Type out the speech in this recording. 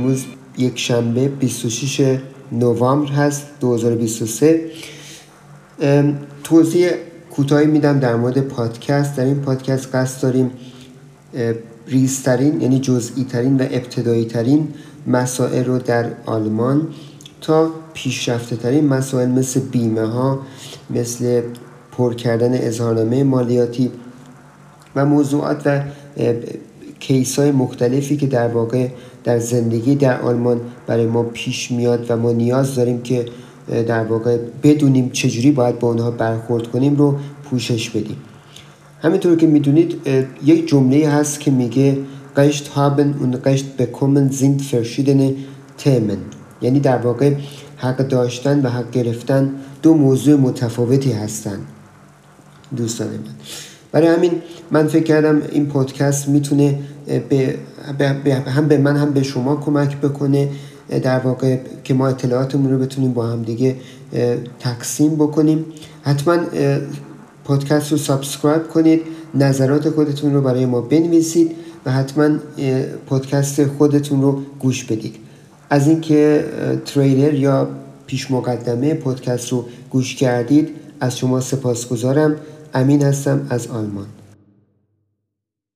امروز یک شنبه 26 نوامبر هست 2023 توضیح کوتاهی میدم در مورد پادکست. در این پادکست قصد داریم ریزترین یعنی جزئی ترین و ابتدایی ترین مسائل رو در آلمان تا پیشرفته ترین مسائل مثل بیمه ها مثل پر کردن اظهارنامه مالیاتی و موضوعات و کیس های مختلفی که در واقع در زندگی در آلمان برای ما پیش میاد و ما نیاز داریم که در واقع بدونیم چجوری باید با اونها برخورد کنیم رو پوشش بدیم. همینطور که می‌دونید یک جمله هست که میگه قشت haben und قشت bekommen sind verschiedene Themen یعنی در واقع حق داشتن و حق گرفتن دو موضوع متفاوتی هستند دوستان من. برای همین من فکر کردم این پادکست می‌تونه به هم به من هم به شما کمک بکنه در واقع که ما اطلاعاتمون رو بتونیم با هم دیگه تقسیم بکنیم. حتما پادکست رو subscribe کنید نظرات خودتون رو برای ما بنویسید و حتما پادکست خودتون رو گوش بدید. از اینکه تریلر یا پیش مقدمه پادکست رو گوش کردید از شما سپاسگزارم. امین هستم از آلمان.